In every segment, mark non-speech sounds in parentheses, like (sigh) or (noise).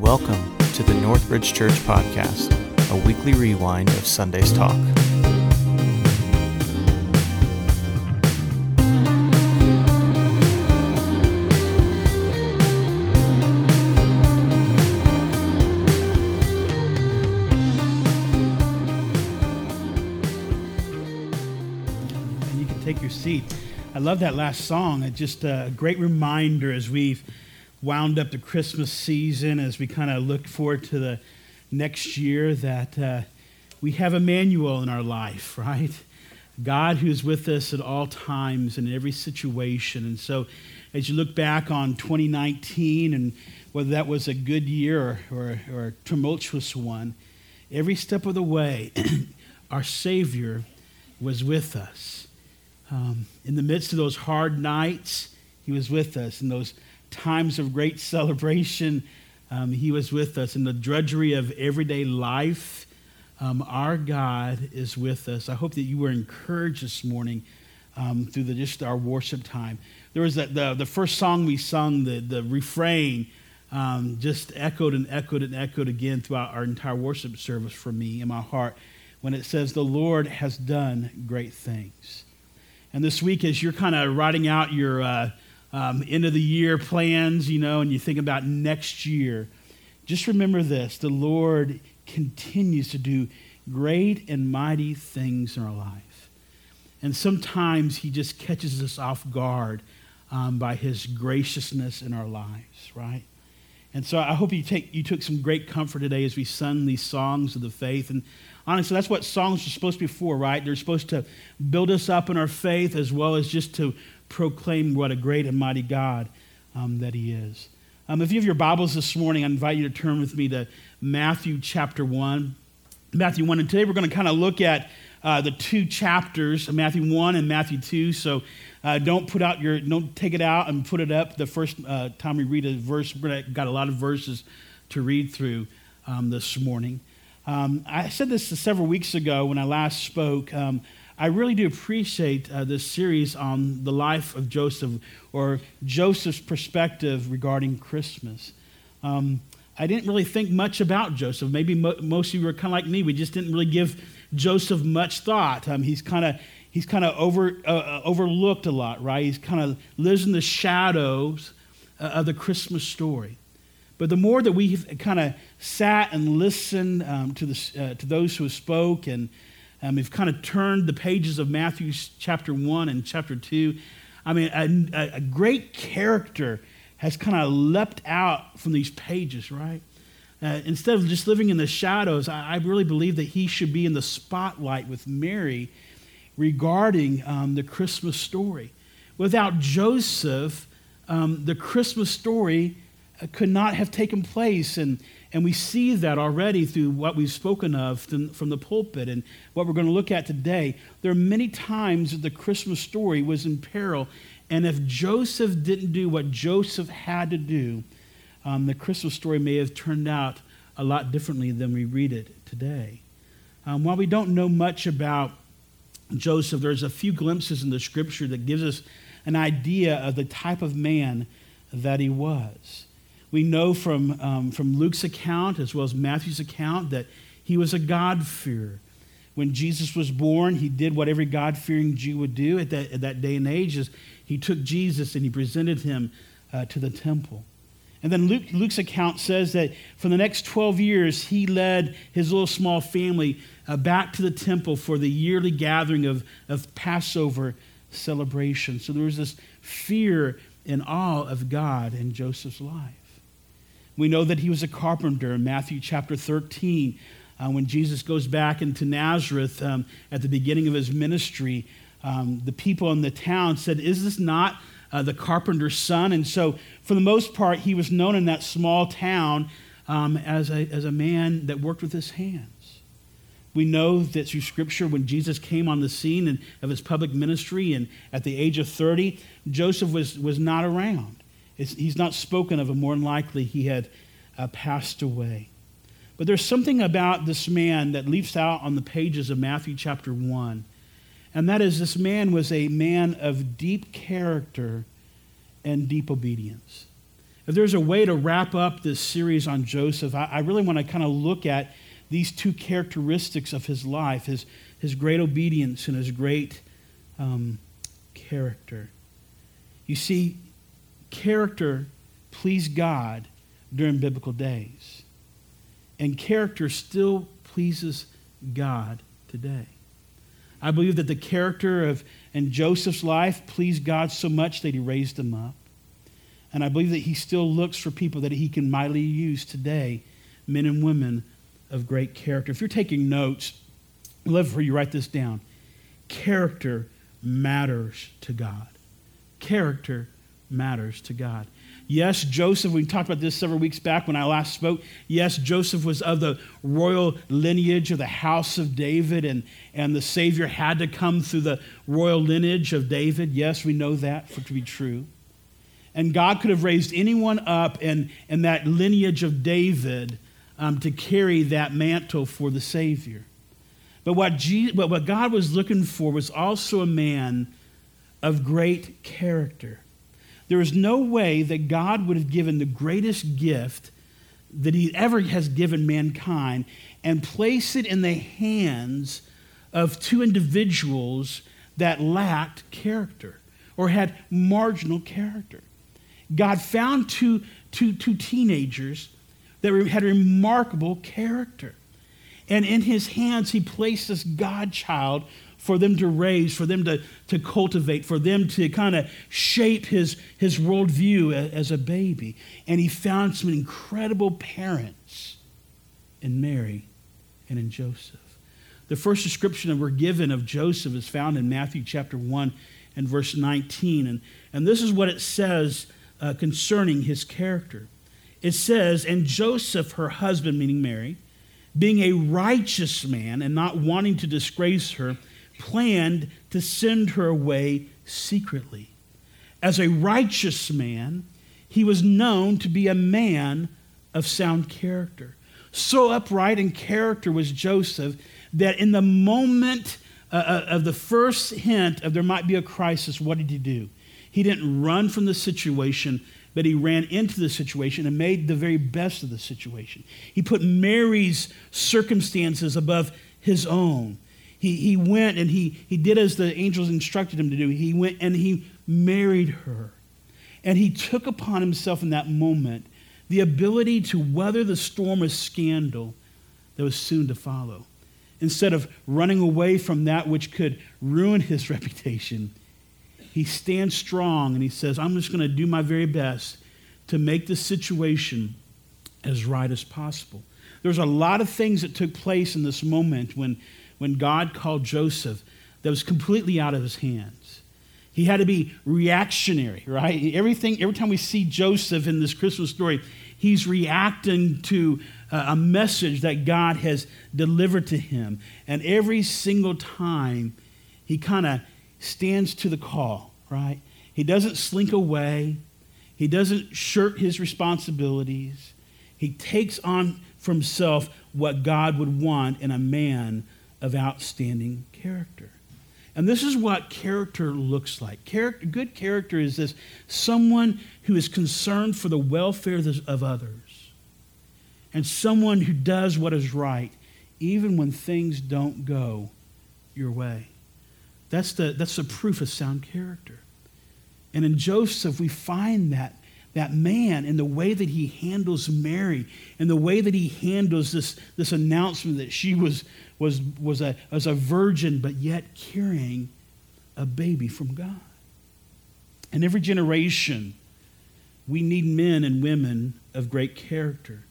Welcome to the Northbridge Church Podcast, a weekly rewind of Sunday's talk. And you can take your seat. I love that last song. It's just a great reminder as we've wound up the Christmas season, as we kind of look forward to the next year, that uh, we have Emmanuel in our life, (laughs) right? God who's with us at all times and in every situation. And so, as you look back on 2019 and whether that was a good year or, or, a tumultuous one, every step of the way, (clears throat) our Savior was with us. Um, in the midst of those hard nights, He was with us. In those times of great (laughs) celebration, um, He was with us. In the drudgery of everyday life, um, our God is with us. I hope that you were encouraged this morning um, through the, just our worship time. There was that, the, the first song we sung, the, the refrain um, just echoed and echoed and echoed again throughout our entire worship service for me in my heart when it says, The Lord has done great things. And this week, as you're kind of writing out your uh, um, end of the year plans, you know, and you think about next year, just remember this the Lord continues to do great and mighty things in our life. And sometimes He just catches us off guard um, by His graciousness in our lives, right? And so I hope you, take, you took some great comfort today as we sung these songs of the faith. And honestly, that's what songs are supposed to be for, right? They're supposed to build us up in our faith as well as just to proclaim what a great and mighty God um, that He is. Um, if you have your Bibles this morning, I invite you to turn with me to Matthew chapter 1. Matthew 1. And today we're going to kind of look at uh, the two chapters, Matthew 1 and Matthew 2. So uh, don't put out your, don't take it out and put it up the first uh, time we read a verse. We've got a lot of verses to read through um, this morning. Um, I said this several weeks ago when I last spoke. Um, I really do appreciate uh, this series on the life of Joseph or Joseph's perspective regarding Christmas. Um, I didn't really think much about Joseph. Maybe mo- most of you were kind of like me. We just didn't really give Joseph much thought. Um, he's kind of he's kind of over uh, overlooked a lot, right? He's kind of lives in the shadows uh, of the Christmas story. But the more that we kind of sat and listened um, to, the, uh, to those who spoke, and um, we've kind of turned the pages of Matthew chapter 1 and chapter 2, I mean, a, a great character has kind of leapt out from these pages, right? Uh, instead of just living in the shadows, I, I, really believe that he should be in the spotlight with Mary regarding um, the Christmas story. Without Joseph, um, the Christmas story could not have taken place. And, and we see that already through what we've spoken of from the pulpit and what we're going to look at today. There are many times that the Christmas story was in peril. And if Joseph didn't do what Joseph had to do, um, the Christmas story may have turned out a lot differently than we read it today. Um, while we don't know much about Joseph, there's a few glimpses in the scripture that gives us an idea of the type of man that he was. We know from, um, from Luke's account as well as Matthew's account that he was a God-fearer. When Jesus was born, he did what every God fearing Jew would do at that, at that day and age is he took Jesus and he presented him uh, to the temple. And then Luke, Luke's account says that for the next 12 years, he led his little small family uh, back to the temple for the yearly gathering of, of Passover celebration. So there was this fear and awe of God in Joseph's life. We know that he was a carpenter in Matthew chapter 13. Uh, when Jesus goes back into Nazareth um, at the beginning of his ministry, um, the people in the town said, Is this not uh, the carpenter's son? And so, for the most part, he was known in that small town um, as, a, as a man that worked with his hands. We know that through Scripture, when Jesus came on the scene and, of his public ministry, and at the age of 30, Joseph was, was not around. It's, he's not spoken of, and more than likely he had uh, passed away. But there's something about this man that leaps out on the pages of Matthew chapter 1. And that is, this man was a man of deep character and deep obedience. If there's a way to wrap up this series on Joseph, I, I really want to kind of look at these two characteristics of his life his, his great obedience and his great um, character. You see, character pleased God during biblical days, and character still pleases God today. I believe that the character of and Joseph's life pleased God so much that he raised him up. And I believe that he still looks for people that he can mightily use today, men and women of great character. If you're taking notes, I'd love for you write this down. Character matters to God. Character matters to God. Yes, Joseph, we talked about this several weeks back when I last spoke. Yes, Joseph was of the royal lineage of the house of David, and, and the Savior had to come through the royal lineage of David. Yes, we know that for to be true. And God could have raised anyone up in, in that lineage of David um, to carry that mantle for the Savior. But what, Jesus, but what God was looking for was also a man of great character. There is no way that God would have given the greatest gift that he ever has given mankind and place it in the hands of two individuals that lacked character or had marginal character. God found two, two, two teenagers that had remarkable character. And in his hands, he placed this God child for them to raise, for them to, to cultivate, for them to kind of shape his, his worldview as a baby. And he found some incredible parents in Mary and in Joseph. The first description that we're given of Joseph is found in Matthew chapter 1 and verse 19. And, and this is what it says uh, concerning his character. It says, And Joseph, her husband, meaning Mary, being a righteous man and not wanting to disgrace her, planned to send her away secretly. As a righteous man, he was known to be a man of sound character. So upright in character was Joseph that in the moment uh, uh, of the first hint of there might be a crisis, what did he do? He didn't run from the situation, but he ran into the situation and made the very best of the situation. He put Mary's circumstances above his own he, he went and he, he did as the angels instructed him to do. He went and he married her. And he took upon himself in that moment the ability to weather the storm of scandal that was soon to follow. Instead of running away from that which could ruin his (laughs) reputation, he stands strong and he says, I'm just going to do my very best to make the situation as right as possible. There's a lot of things that took place in this moment when when God called Joseph that was completely out of his hands. He had to be reactionary, right? Everything, every time we see Joseph in this Christmas story, he's reacting to uh, a message that God has delivered to him. And every single time, he kind of stands to the call, right? He doesn't slink away, he doesn't shirk his responsibilities. He takes on for himself what God would want in a man of outstanding character. And this is what character looks like. Character, good character is this someone who is concerned for the welfare of others, and someone who does what is right, even when things don't go your way. That's the, that's the proof of sound character. And in Joseph, we find that that man in the way that he handles Mary and the way that he handles this, this announcement that she was, was, was, a, was a virgin, but yet carrying a baby from God. In every generation, we need men and women of great character.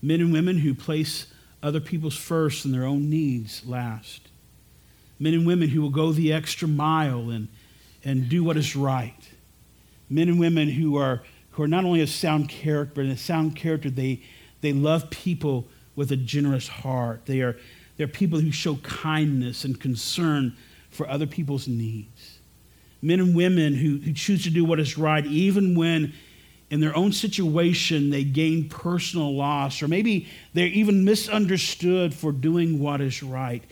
Men and women who place other people's first and their own needs last. Men and women who will go the extra mile and, and do what is right men and women who are, who are not only a sound character, but a sound character, they, they love people with a generous heart. They are, they're people who show kindness and concern for other people's needs. Men and women who, who choose to do what is right, even when in their own situation they gain personal loss, or maybe they're even misunderstood for doing what is right.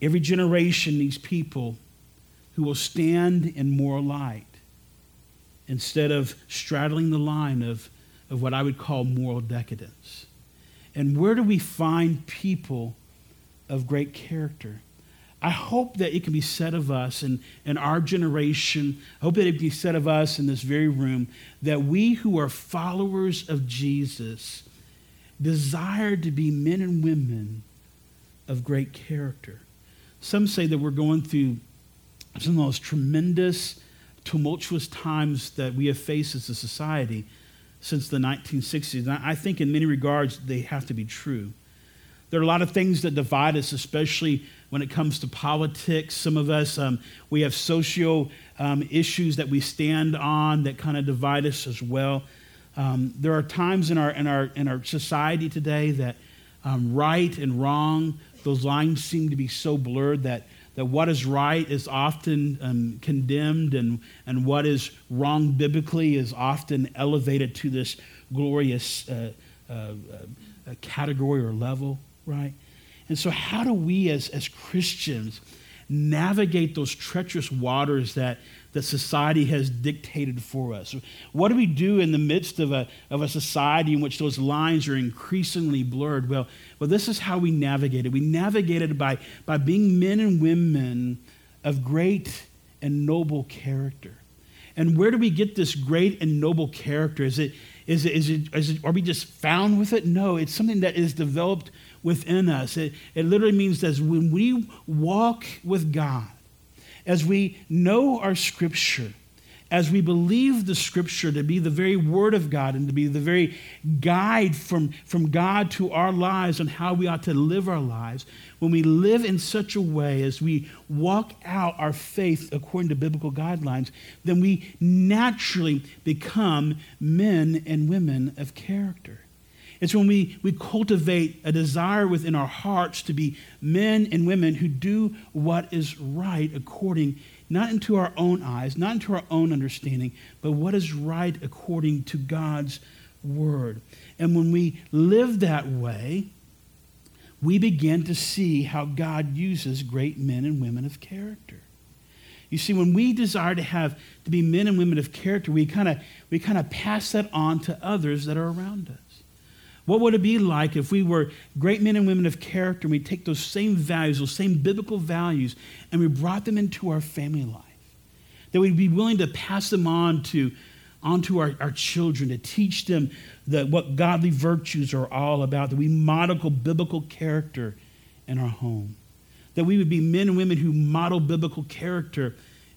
Every generation needs people who will stand in moral light instead of straddling the line of, of what I would call moral decadence. And where do we find people of great character? I hope that it can be said of us in, in our generation, I hope that it can be said of us in this very room, that we who are followers of Jesus desire to be men and women of great character. Some say that we're going through some of the most tremendous, tumultuous times that we have faced as a society since the 1960s. And I think in many regards they have to be true. There are a lot of things that divide us, especially when it comes to politics. Some of us, um, we have social um, issues that we stand on that kind of divide us as well. Um, there are times in our, in our, in our society today that um, right and wrong, those lines seem to be so blurred that, that what is right is often um, condemned and, and what is wrong biblically is often elevated to this glorious uh, uh, uh, category or level, right? And so, how do we as, as Christians navigate those treacherous waters that, that society has dictated for us? What do we do in the midst of a, of a society in which those lines are increasingly blurred? Well, well, this is how we navigate it. We navigate it by, by being men and women of great and noble character. And where do we get this great and noble character? Is it, is it, is it, is it, are we just found with it? No, it's something that is developed within us. It, it literally means that when we walk with God, as we know our scripture, as we believe the scripture to be the very word of God and to be the very guide from, from God to our lives on how we ought to live our lives, when we live in such a way as we walk out our faith according to biblical guidelines, then we naturally become men and women of character. It's when we, we cultivate a desire within our hearts to be men and women who do what is right according not into our own eyes, not into our own understanding, but what is right according to God's word. And when we live that way, we begin to see how God uses great men and women of character. You see, when we desire to have to be men and women of character, we kind of we kind of pass that on to others that are around us. What would it be like if we were great men and women of character and we take those same values, those same biblical values, and we brought them into our family life? That we'd be willing to pass them on to onto our, our children, to teach them that what godly virtues are all about, that we model biblical character in our home. That we would be men and women who model biblical character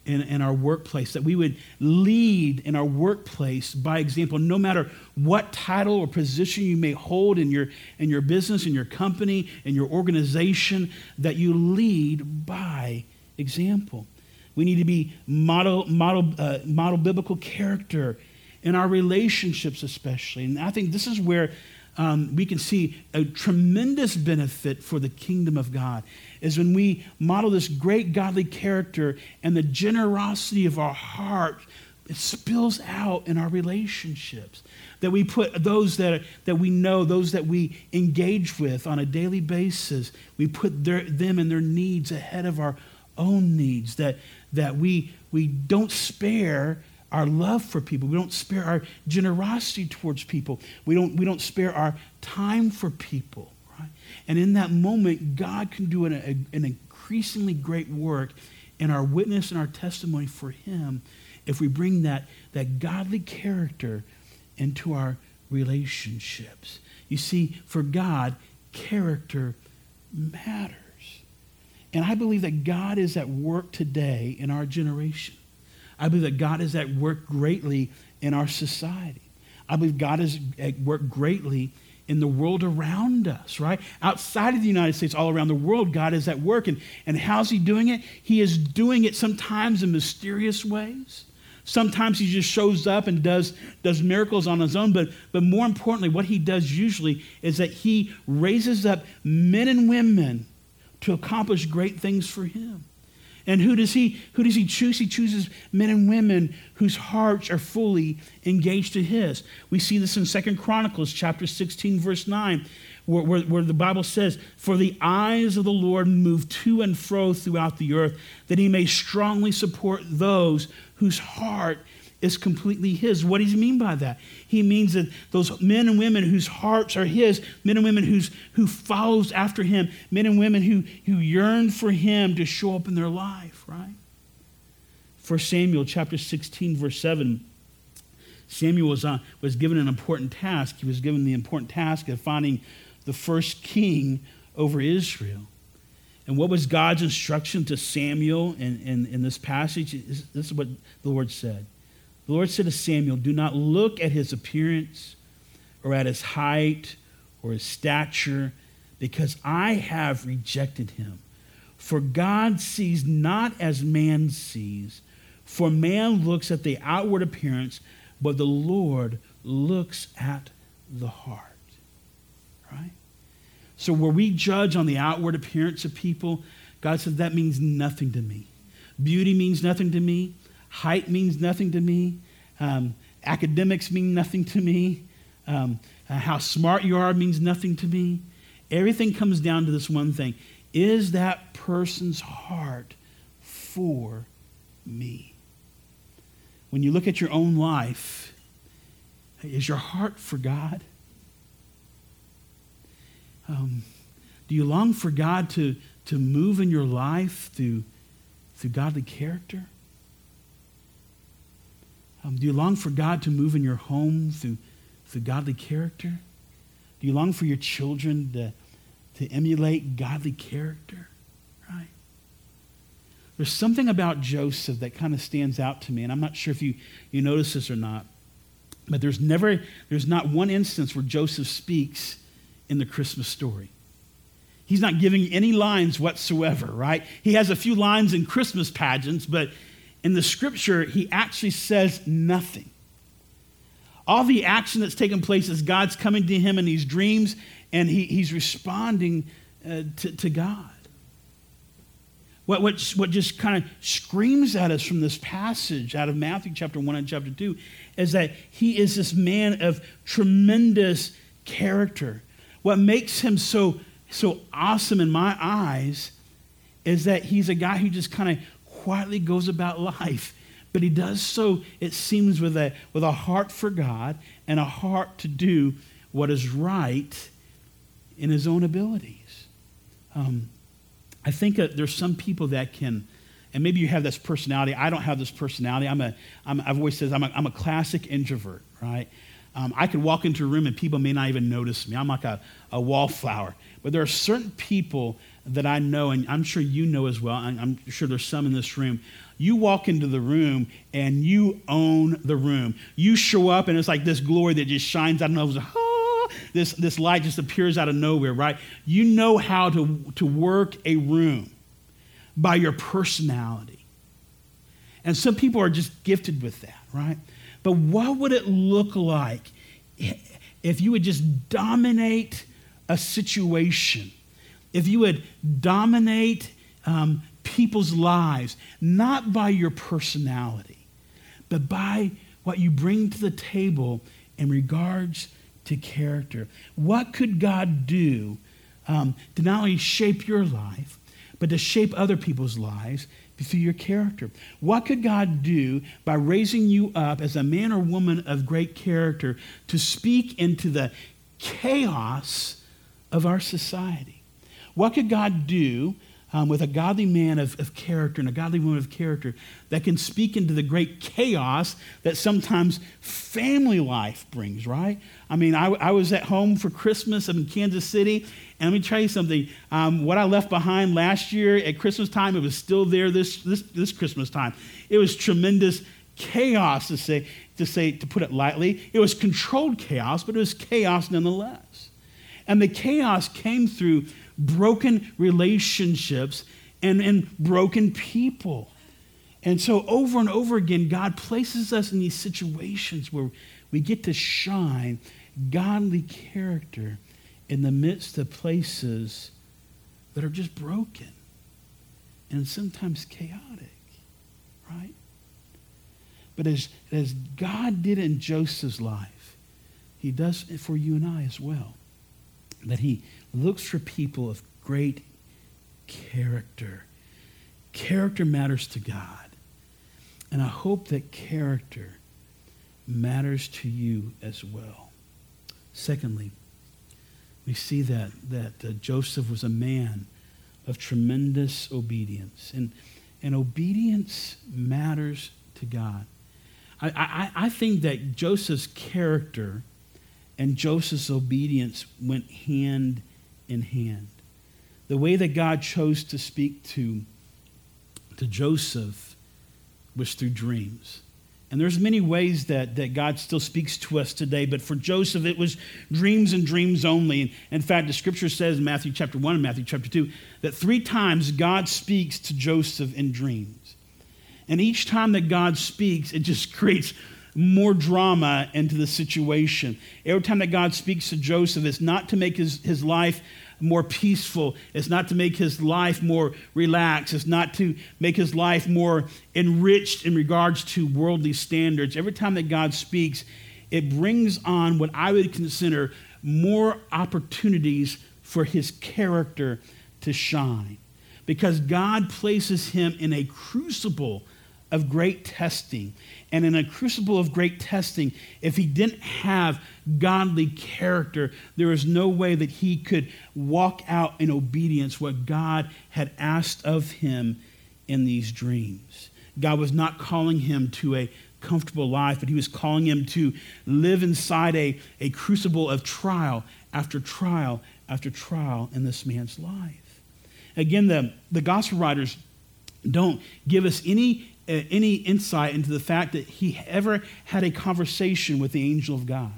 in, in our workplace, that we would lead in our workplace by example, no matter what title or position you may hold in your, in your business, in your company, in your organization, that you lead by example. We need to be model, model, uh, model biblical character in our relationships, especially. And I think this is where um, we can see a tremendous benefit for the kingdom of God is when we model this great godly character and the generosity of our heart it spills out in our relationships. That we put those that, that we know those that we engage with on a daily basis we put their, them and their needs ahead of our own needs. That, that we, we don't spare our love for people. We don't spare our generosity towards people. We don't, we don't spare our time for people. Right? And in that moment, God can do an, a, an increasingly great work in our witness and our testimony for Him if we bring that, that godly character into our relationships. You see, for God, character matters. And I believe that God is at work today in our generation. I believe that God is at work greatly in our society. I believe God is at work greatly in the world around us, right? Outside of the United States, all around the world, God is at work. And, and how's He doing it? He is doing it sometimes in mysterious ways. Sometimes He just shows up and does, does miracles on His own. But, but more importantly, what He does usually is that He raises up men and women to accomplish great things for Him. And who does he who does he choose? He chooses men and women whose hearts are fully engaged to his. We see this in Second Chronicles chapter 16, verse 9, where, where, where the Bible says, For the eyes of the Lord move to and fro throughout the earth, that he may strongly support those whose heart is completely his. What does he mean by that? He means that those men and women whose hearts are his, men and women who's, who follows after him, men and women who, who yearn for him to show up in their life, right? For Samuel chapter 16, verse 7, Samuel was, uh, was given an important task. He was given the important task of finding the first king over Israel. And what was God's instruction to Samuel in, in, in this passage? This is what the Lord said. The Lord said to Samuel, Do not look at his appearance or at his height or his stature, because I have rejected him. For God sees not as man sees. For man looks at the outward appearance, but the Lord looks at the heart. Right? So, where we judge on the outward appearance of people, God said that means nothing to me. Beauty means nothing to me. Height means nothing to me. Um, academics mean nothing to me. Um, uh, how smart you are means nothing to me. Everything comes down to this one thing Is that person's heart for me? When you look at your own life, is your heart for God? Um, do you long for God to, to move in your life through, through godly character? Um, do you long for God to move in your home through, through godly character? Do you long for your children to, to emulate godly character? Right? There's something about Joseph that kind of stands out to me, and I'm not sure if you, you notice this or not, but there's never, there's not one instance where Joseph speaks in the Christmas story. He's not giving any lines whatsoever, right? He has a few lines in Christmas pageants, but in the scripture, he actually says nothing. All the action that's taking place is God's coming to him in these dreams, and he, he's responding uh, to, to God. What, what, what just kind of screams at us from this passage out of Matthew chapter 1 and chapter 2 is that he is this man of tremendous character. What makes him so, so awesome in my eyes is that he's a guy who just kind of quietly goes about (laughs) life. But he does so, it seems, with a, with a heart for God and a heart to do what is right in his own abilities. Um, I think that there's some people that can, and maybe you have this personality. I don't have this personality. I'm a, I'm, I've always said I'm a, I'm a classic introvert, right? Um, I could walk into a room and people may not even notice me. I'm like a, a wallflower. But there are certain people that I know, and I'm sure you know as well, I'm sure there's some in this room. You walk into the room and you own the room. You show up and it's like this glory that just shines out of nowhere. Ah, this, this light just appears out of nowhere, right? You know how to, to work a room by your personality. And some people are just gifted with that, right? But what would it look like if you would just dominate a situation? If you would dominate um, people's lives, not by your personality, but by what you bring to the table in regards to character. What could God do um, to not only shape your life, but to shape other people's lives through your character. What could God do by raising you up as a man or woman of great character to speak into the chaos of our society? What could God do um, with a godly man of, of character and a godly woman of character that can speak into the great chaos that sometimes family life brings, right? I mean, I, I was at home for Christmas I'm in Kansas City, and let me tell you something. Um, what I left behind last year at Christmas time, it was still there this, this, this Christmas time. It was tremendous chaos, to say, to say, to put it lightly. It was controlled chaos, but it was chaos nonetheless. And the chaos came through broken relationships and, and broken people. And so, over and over again, God places us in these situations where we get to shine godly character in the midst of places that are just broken and sometimes chaotic, right? But as, as God did in Joseph's life, he does it for you and I as well. That he looks for people of great character. Character matters to God. And I hope that character matters to you as well. Secondly, we see that, that uh, Joseph was a man of tremendous obedience. And, and obedience matters to God. I, I, I think that Joseph's character and Joseph's obedience went hand in hand. The way that God chose to speak to, to Joseph was through dreams. And there's many ways that, that God still speaks to us today, but for Joseph, it was dreams and dreams only. In fact, the scripture says in Matthew chapter 1 and Matthew chapter 2 that three times God speaks to Joseph in dreams. And each time that God speaks, it just (laughs) creates more drama into the situation. Every time that God speaks to Joseph, it's not to make his, his life more peaceful. It's not to make his life more relaxed. It's not to make his life more enriched in regards to worldly standards. Every time that God speaks, it brings on what I would consider more opportunities for his character to shine. Because God places him in a crucible of great testing. And in a crucible of great testing, if he didn't have godly character, there is no way that he could walk out in obedience what God had asked of him in these dreams. God was not calling him to a comfortable life, but he was calling him to live inside a, a crucible of trial after trial after trial in this man's life. Again, the, the gospel writers don't give us any any insight into the fact that he ever had a conversation with the angel of God.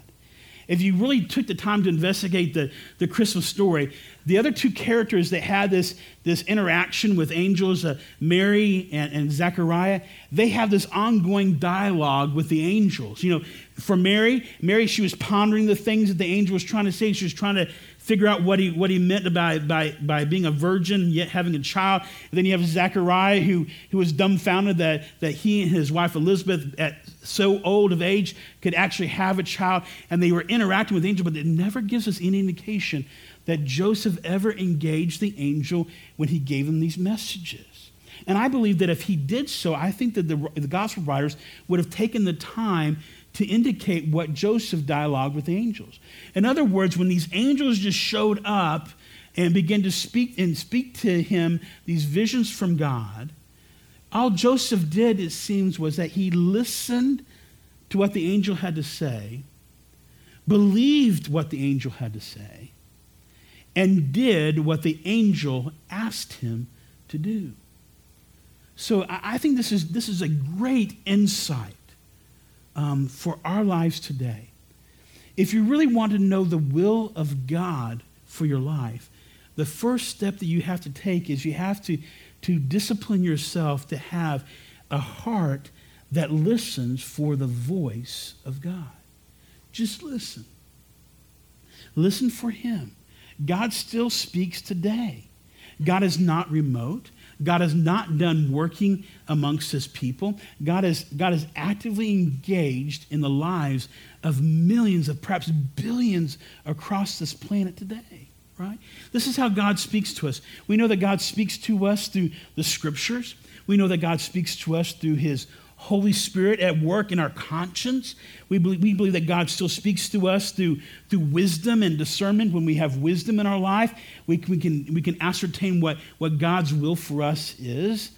If you really took the time to investigate the, the Christmas story, the other two characters that had this, this interaction with angels, uh, Mary and, and Zechariah, they have this ongoing dialogue with the angels. You know, for Mary, Mary, she was pondering the things that the angel was trying to say. She was trying to figure out what he, what he meant by, by, by being a virgin yet having a child. And then you have Zechariah, who, who was dumbfounded that, that he and his wife Elizabeth, at so old of age, could actually have a child. And they were interacting with the angel, but it never gives us any indication that Joseph ever engaged the angel when he gave him these messages. And I believe that if he did so, I think that the, the gospel writers would have taken the time to indicate what Joseph dialogued with the angels. In other words, when these angels just showed up and began to speak and speak to him these visions from God, all Joseph did, it seems, was that he listened to what the angel had to say, believed what the angel had to say, and did what the angel asked him to do. So I think this is, this is a great insight um, for our lives today. If you really want to know the will of God for your life, the first step that you have to take is you have to, to discipline yourself to have a heart that listens for the voice of God. Just listen. Listen for Him. God still speaks today. God is not remote. God is not done working amongst his people. God is, God is actively engaged in the lives of millions of perhaps billions across this planet today, right? This is how God speaks to us. We know that God speaks to us through the scriptures. We know that God speaks to us through his Holy Spirit at work in our conscience. We believe, we believe that God still speaks to us through, through wisdom and discernment. When we have wisdom in our life, we, we, can, we can ascertain what, what God's will for us is.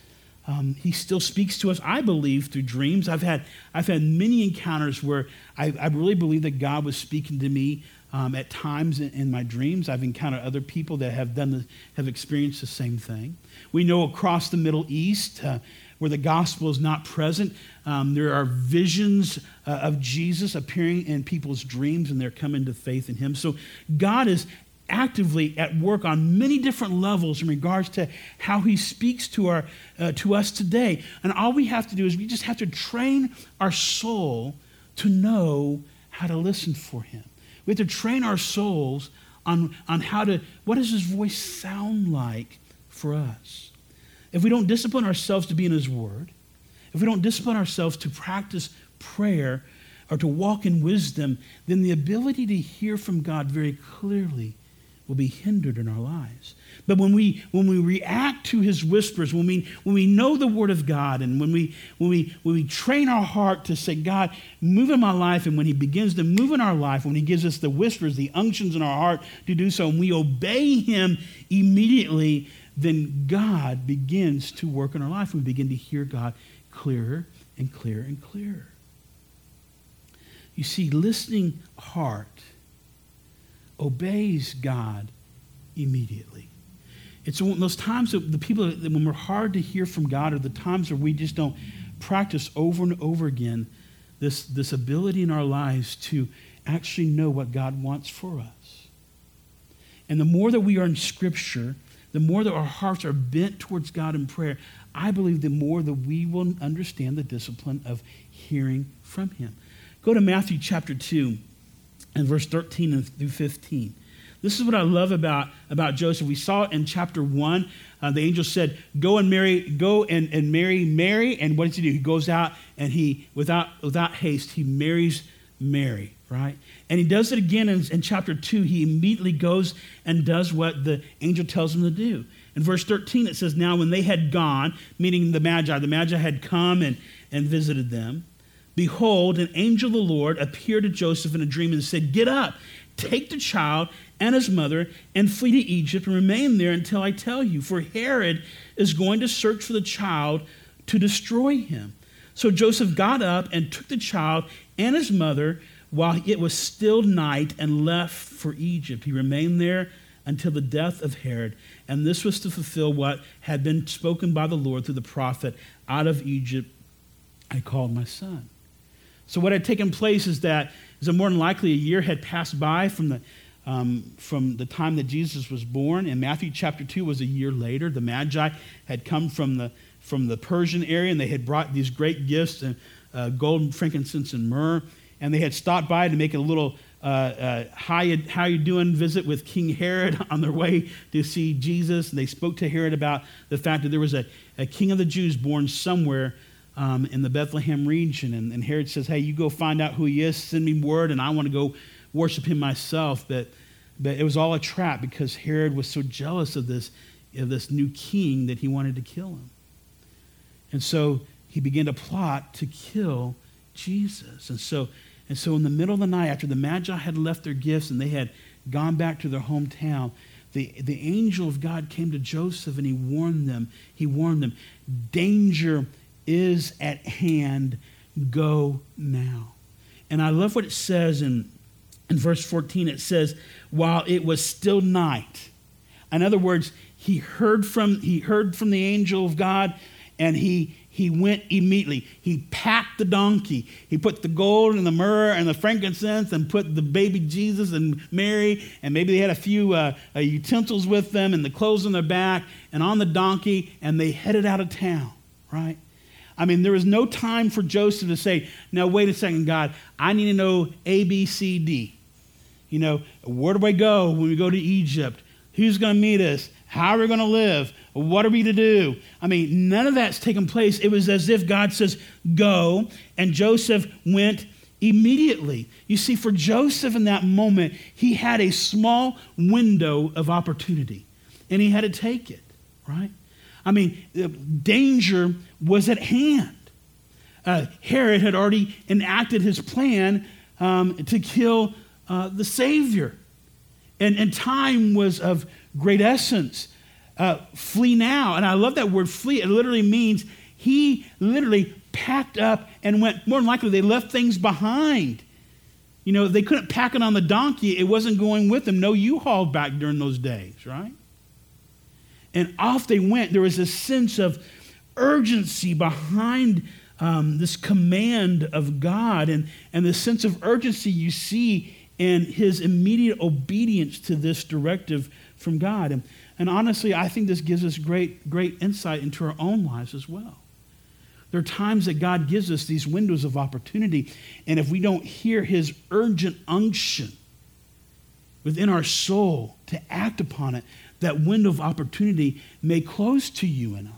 Um, he still speaks to us, I believe, through dreams. I've had, I've had many encounters where I, I really believe that God was speaking to me um, at times in, in, my dreams. I've encountered other people that have, done the, have experienced the same thing. We know across the Middle East, uh, where the gospel is not present. Um, there are visions uh, of Jesus appearing in people's dreams, and they're coming to faith in him. So God is actively at work on many different levels in regards to how he speaks to, our, uh, to us today. And all we have to do is we just have to train our soul to know how to listen for him. We have to train our souls on, on how to, what does his voice sound like for us? If we don't discipline ourselves to be in His Word, if we don't discipline ourselves to practice prayer or to walk in wisdom, then the ability to hear from God very clearly will be hindered in our lives. But when we when we react to his whispers, when we when we know the word of God, and when we when we when we train our heart to say, God, move in my life, and when he begins to move in our life, when he gives us the whispers, the unctions in our heart to do so, and we obey him immediately, then God begins to work in our life. We begin to hear God clearer and clearer and clearer. You see, listening heart obeys God immediately. It's those times that the people that when we're hard to hear from God are the times where we just don't practice over and over again this, this ability in our lives to actually know what God wants for us. And the more that we are in Scripture, the more that our hearts are bent towards God in prayer, I believe the more that we will understand the discipline of hearing from Him. Go to Matthew chapter 2 and verse 13 through 15. This is what I love about, about Joseph. We saw in chapter 1. Uh, the angel said, Go and marry, go and, and marry Mary. And what does he do? He goes out and he, without, without haste, he marries Mary, right? And he does it again in, in chapter 2. He immediately goes and does what the angel tells him to do. In verse 13, it says, Now when they had gone, meaning the Magi, the Magi had come and, and visited them. Behold, an angel of the Lord appeared to Joseph in a dream and said, Get up, take the child and his mother and flee to Egypt and remain there until I tell you. For Herod is going to search for the child to destroy him. So Joseph got up and took the child and his mother while it was still night and left for Egypt. He remained there until the death of Herod. And this was to fulfill what had been spoken by the Lord through the prophet out of Egypt, I called my son. So, what had taken place is that, is that more than likely a year had passed by from the um, from the time that Jesus was born. And Matthew chapter 2 was a year later. The Magi had come from the, from the Persian area and they had brought these great gifts, and uh, gold, frankincense, and myrrh. And they had stopped by to make a little uh, uh, how, you, how you doing visit with King Herod (laughs) on their way to see Jesus. And they spoke to Herod about the fact that there was a, a king of the Jews born somewhere um, in the Bethlehem region. And, and Herod says, Hey, you go find out who he is, send me word, and I want to go worship him myself. But, but it was all a trap because Herod was so jealous of this, of this new king that he wanted to kill him. And so he began to plot to kill Jesus. And so, and so in the middle of the night, after the Magi had left their gifts and they had gone back to their hometown, the, the angel of God came to Joseph and he warned them. He warned them, danger is at hand. Go now. And I love what it says in in verse 14, it says, while it was still night. In other words, he heard from, he heard from the angel of God and he, he went immediately. He packed the donkey. He put the gold and the myrrh and the frankincense and put the baby Jesus and Mary, and maybe they had a few uh, uh, utensils with them and the clothes on their back and on the donkey, and they headed out of town, right? I mean, there was no time for Joseph to say, now, wait a second, God, I need to know A, B, C, D. You know, where do I go when we go to Egypt? Who's going to meet us? How are we going to live? What are we to do? I mean, none of that's taken place. It was as if God says, go, and Joseph went immediately. You see, for Joseph in that moment, he had a small window of opportunity, and he had to take it, right? I mean, danger was at hand. Uh, Herod had already enacted his plan um, to kill uh, the Savior. And, and time was of great essence. Uh, flee now. And I love that word flee. It literally means he literally packed up and went. More than likely, they left things behind. You know, they couldn't pack it on the donkey, it wasn't going with them. No U haul back during those days, right? And off they went. There was a sense of urgency behind um, this command of God and, and the sense of urgency you see in his immediate obedience to this directive from God. And, and honestly, I think this gives us great, great insight into our own lives as well. There are times that God gives us these windows of opportunity, and if we don't hear his urgent unction within our soul to act upon it, that window of opportunity may close to you and I.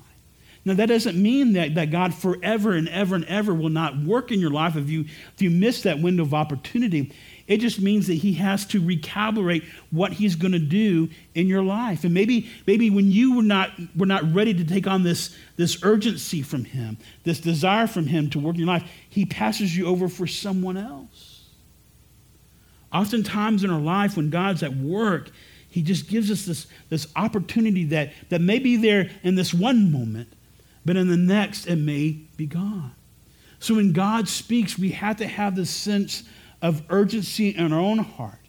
Now, that doesn't mean that, that God forever and ever and ever will not work in your life if you, if you miss that window of opportunity. It just means that he has to recalibrate what he's going to do in your life. And maybe, maybe when you were not, were not ready to take on this, this urgency from him, this desire from him to work in your life, he passes you over for someone else. Oftentimes in our life, when God's at work, he just gives us this, this opportunity that, that may be there in this one moment, but in the next, it may be gone. So when God speaks, we have to have this sense of urgency in our own heart.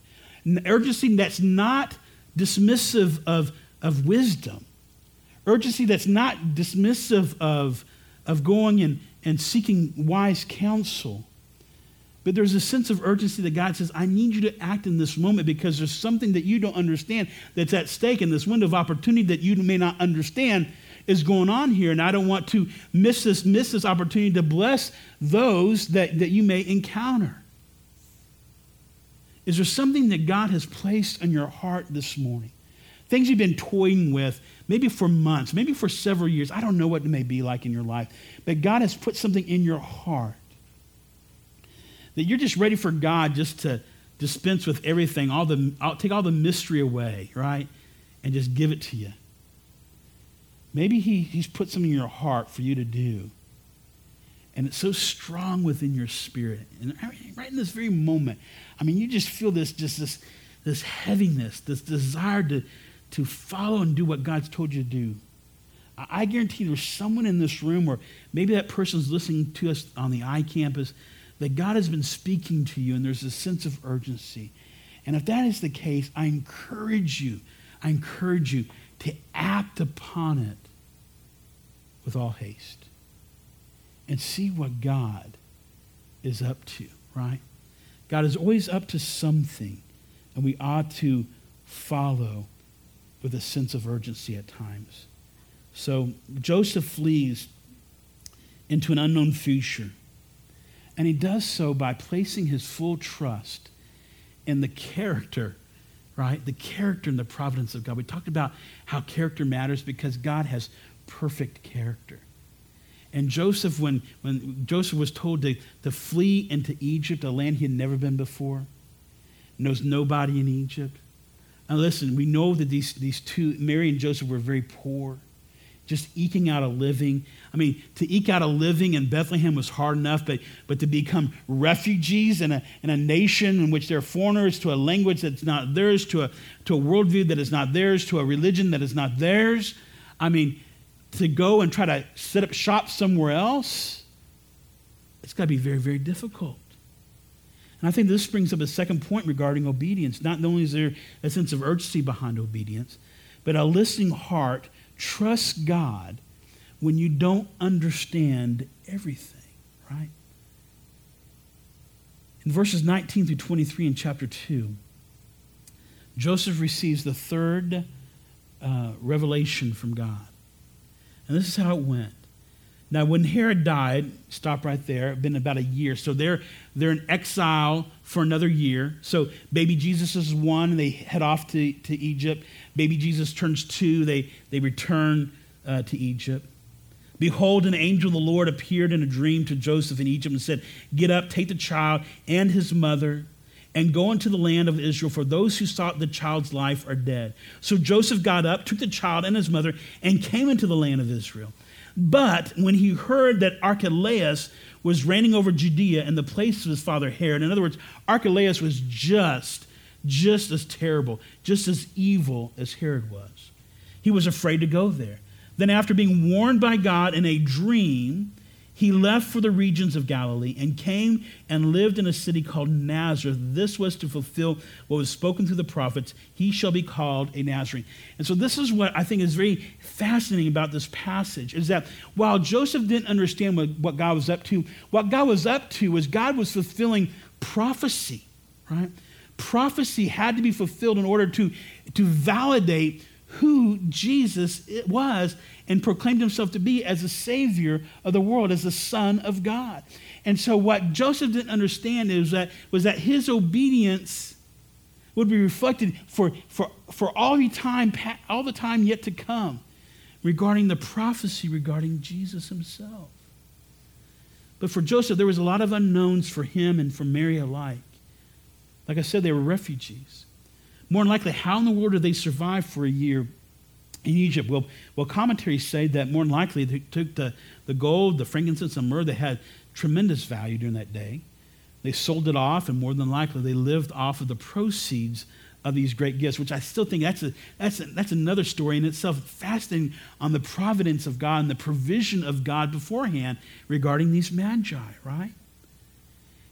An urgency that's not dismissive of, of wisdom. Urgency that's not dismissive of, of going and, and seeking wise counsel. But there's a sense of urgency that God says, I need you to act in this moment because there's something that you don't understand that's at stake, and this window of opportunity that you may not understand is going on here. And I don't want to miss this, miss this opportunity to bless those that, that you may encounter. Is there something that God has placed on your heart this morning? Things you've been toying with, maybe for months, maybe for several years. I don't know what it may be like in your life, but God has put something in your heart that you're just ready for God just to dispense with everything, all the, I'll take all the mystery away, right? And just give it to you. Maybe he, He's put something in your heart for you to do. And it's so strong within your spirit. And right in this very moment, I mean, you just feel this, just this, this heaviness, this desire to, to follow and do what God's told you to do. I guarantee there's someone in this room, or maybe that person's listening to us on the iCampus, that God has been speaking to you and there's a sense of urgency. And if that is the case, I encourage you, I encourage you to act upon it with all haste and see what God is up to, right? God is always up to something, and we ought to follow with a sense of urgency at times. So Joseph flees into an unknown future. And he does so by placing his full trust in the character, right? The character and the providence of God. We talked about how character matters because God has perfect character. And Joseph, when, when Joseph was told to, to flee into Egypt, a land he had never been before, knows nobody in Egypt. Now listen, we know that these, these two, Mary and Joseph, were very poor just eking out a living. I mean, to eke out a living in Bethlehem was hard enough, but, but to become refugees in a, in a nation in which they're foreigners to a language that's not theirs, to a, to a worldview that is not theirs, to a religion that is not theirs. I mean, to go and try to set up shop somewhere else, it's got to be very, very difficult. And I think this brings up a second point regarding obedience. Not only is there a sense of urgency behind obedience, but a listening heart trusts God when you don't understand everything, right? In verses 19 through 23 in chapter 2, Joseph receives the third uh, revelation from God. And this is how it went. Now, when Herod died, stop right there, been about a year. So they're, they're in exile for another year. So baby Jesus is one, and they head off to, to Egypt. Baby Jesus turns two, they, they return uh, to Egypt. Behold, an angel of the Lord appeared in a dream to Joseph in Egypt and said, Get up, take the child and his mother, and go into the land of Israel, for those who sought the child's life are dead. So Joseph got up, took the child and his mother, and came into the land of Israel. But when he heard that Archelaus was reigning over Judea in the place of his father Herod, in other words, Archelaus was just, just as terrible, just as evil as Herod was. He was afraid to go there. Then, after being warned by God in a dream, he left for the regions of Galilee and came and lived in a city called Nazareth. This was to fulfill what was spoken through the prophets. He shall be called a Nazarene. And so this is what I think is very fascinating about this passage is that while Joseph didn't understand what, what God was up to, what God was up to was God was fulfilling prophecy, right? Prophecy had to be fulfilled in order to, to validate who Jesus was and proclaimed himself to be as a savior of the world, as the Son of God. And so what Joseph didn't understand is that was that his obedience would be reflected for, for, for all the time all the time yet to come regarding the prophecy regarding Jesus himself. But for Joseph, there was a lot of unknowns for him and for Mary alike. Like I said, they were refugees. More than likely, how in the world did they survive for a year in Egypt? Well, well commentaries say that more than likely they took the, the gold, the frankincense, and myrrh that had tremendous value during that day. They sold it off, and more than likely, they lived off of the proceeds of these great gifts, which I still think that's, a, that's, a, that's another story in itself, fasting on the providence of God and the provision of God beforehand regarding these magi, right?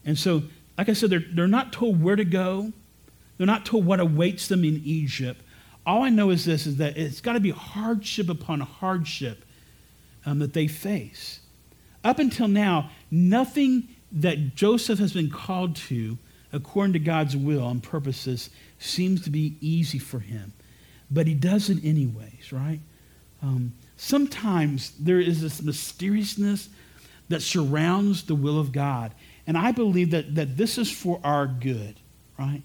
And so, like I said, they're, they're not told where to go. They're not told what awaits them in Egypt. All I know is this, is that it's got to be hardship upon hardship um, that they face. Up until now, nothing that Joseph has been called to, according to God's will and purposes, seems to be easy for him. But he does it anyways, right? Um, sometimes there is this mysteriousness that surrounds the will of God. And I believe that, that this is for our good, right?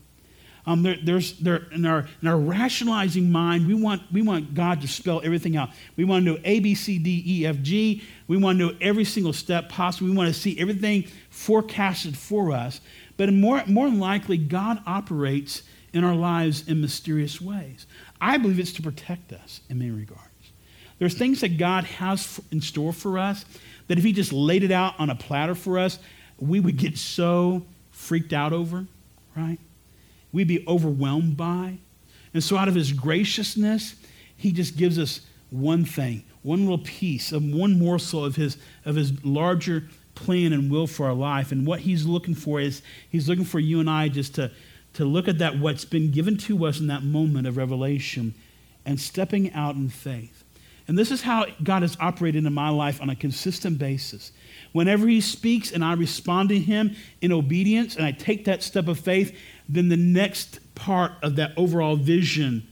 Um, there, there's, there, in, our, in our rationalizing mind, we want, we want God to spell everything out. We want to know A, B, C, D, E, F, G. We want to know every single step possible. We want to see everything forecasted for us. But more, more than likely, God operates in our lives in mysterious ways. I believe it's to protect us in many regards. There's things that God has in store for us that if He just laid it out on a platter for us, we would get so freaked out over, right? We'd be overwhelmed by. And so, out of His graciousness, He just gives us one thing, one little piece, of one morsel of His, of his larger plan and will for our life. And what He's looking for is He's looking for you and I just to, to look at that, what's been given to us in that moment of revelation, and stepping out in faith. And this is how God has operated in my life on a consistent basis. Whenever He speaks and I respond to Him in obedience and I take that step of faith, then the next part of that overall vision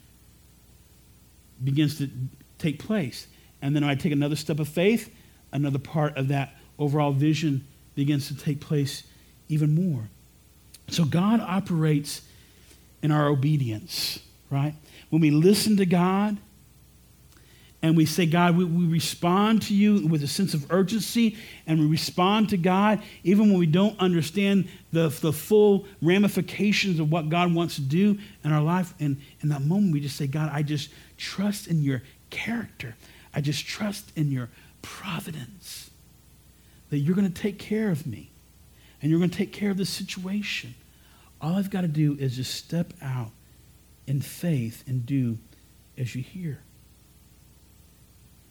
begins to take place. And then I take another step of faith, another part of that overall vision begins to take place even more. So God operates in our obedience, right? When we listen to God, and we say, God, we, we respond to you with a sense of urgency, and we respond to God even when we don't understand the, the full ramifications of what God wants to do in our life. And in that moment, we just say, God, I just trust in your character. I just trust in your providence that you're going to take care of me and you're going to take care of the situation. All I've got to do is just step out in faith and do as you hear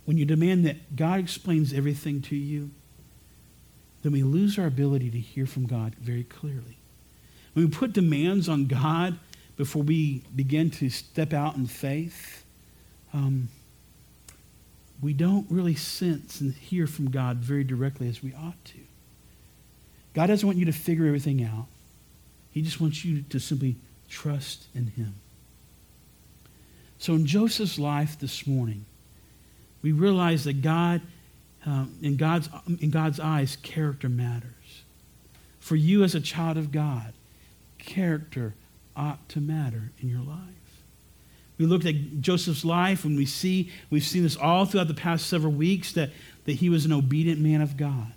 when you demand that God explains everything to you, then we lose our ability to hear from God very clearly. When we put demands on God before we begin to step out in faith, um, we don't really sense and hear from God very directly as we ought to. God doesn't want you to figure everything out. He just wants you to simply trust in him. So in Joseph's life this morning, we realize that God, um, in, God's, in God's eyes, character matters. For you as a child of God, character ought to matter in your life. We looked at Joseph's life and we see, we've seen this all throughout the past several weeks, that, that he was an obedient man of God.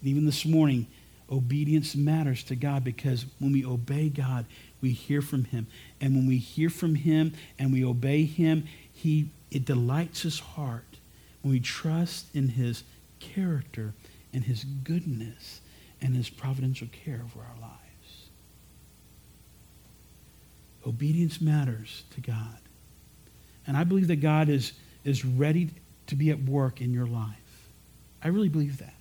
And even this morning, obedience matters to God because when we obey God, we hear from him. And when we hear from him and we obey him, he it delights his heart when we trust in his character and his goodness and his providential care over our lives. Obedience matters to God. And I believe that God is, is ready to be at work in your life. I really believe that.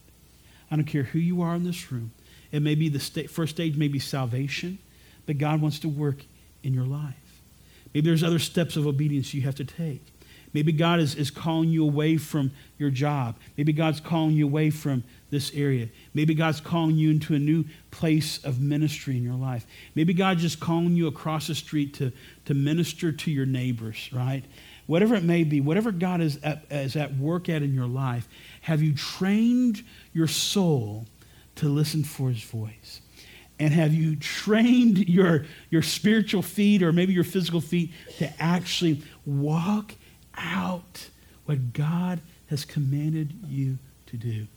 I don't care who you are in this room. It may be the sta- first stage, may be salvation, but God wants to work in your life. Maybe there's other steps of obedience you have to take. Maybe God is, is calling you away from your job. Maybe God's calling you away from this area. Maybe God's calling you into a new place of ministry in your life. Maybe God's just calling you across the street to, to minister to your neighbors, right? Whatever it may be, whatever God is at, is at work at in your life, have you trained your soul to listen for his voice? And have you trained your, your spiritual feet or maybe your physical feet to actually walk out what God has commanded you to do.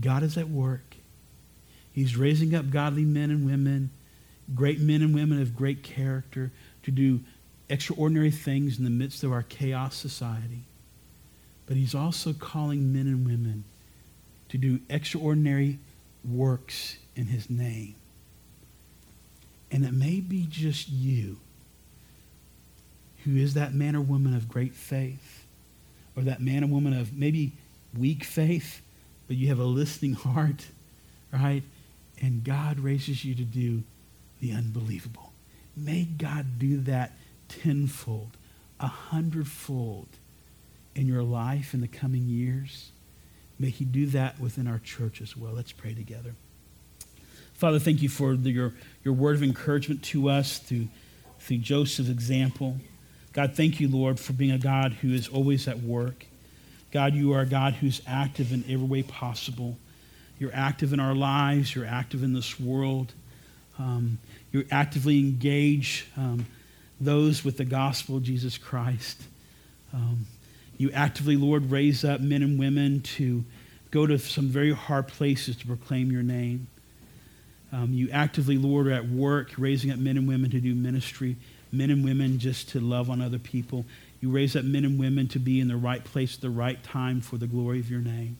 God is at work. He's raising up godly men and women. great men and women of great character to do extraordinary things in the midst of our chaos society. But he's also calling men and women to do extraordinary works in his name. And it may be just you who is that man or woman of great faith, or that man or woman of maybe weak faith, but you have a listening heart, right? And God raises you to do the unbelievable. May God do that tenfold, a hundredfold in your life in the coming years. May he do that within our church as well. Let's pray together. Father, thank you for the, your, your word of encouragement to us through, through Joseph's example. God, thank you, Lord, for being a God who is always at work. God, you are a God who's active in every way possible. You're active in our lives, you're active in this world. Um, you actively engage um, those with the gospel of Jesus Christ. Um, you actively, Lord, raise up men and women to go to some very hard places to proclaim your name. Um, you actively, Lord, are at work raising up men and women to do ministry, men and women just to love on other people. You raise up men and women to be in the right place at the right time for the glory of your name.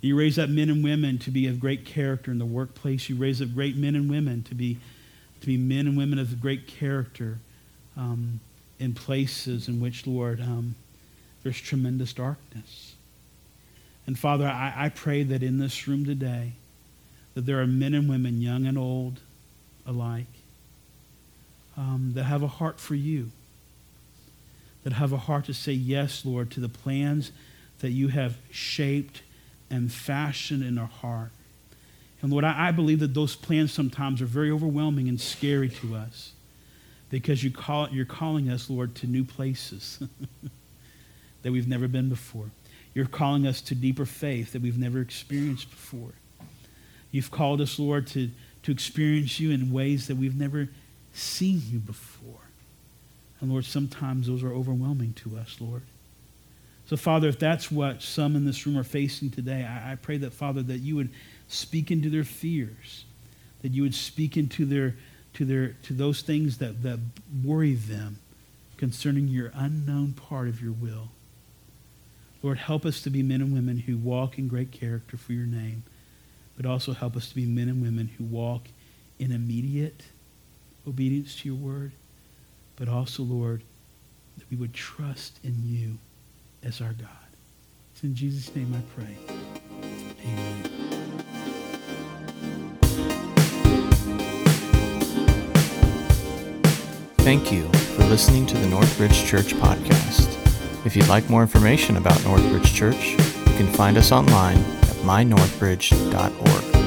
You raise up men and women to be of great character in the workplace. You raise up great men and women to be, to be men and women of great character um, in places in which, Lord, um, there's tremendous darkness. And Father, I, I pray that in this room today, that there are men and women, young and old alike, um, that have a heart for you, that have a heart to say yes, Lord, to the plans that you have shaped and fashioned in our heart. And Lord, I, I believe that those plans sometimes are very overwhelming and scary to us because you call, you're calling us, Lord, to new places (laughs) that we've never been before. You're calling us to deeper faith that we've never experienced before. You've called us, Lord, to, to experience you in ways that we've never seen you before. And Lord, sometimes those are overwhelming to us, Lord. So, Father, if that's what some in this room are facing today, I, I pray that, Father, that you would speak into their fears, that you would speak into their to their to those things that, that worry them concerning your unknown part of your will. Lord, help us to be men and women who walk in great character for your name but also help us to be men and women who walk in immediate obedience to your word, but also, Lord, that we would trust in you as our God. It's in Jesus' name I pray. Amen. Thank you for listening to the Northbridge Church podcast. If you'd like more information about Northbridge Church, you can find us online at mynorthbridge.org.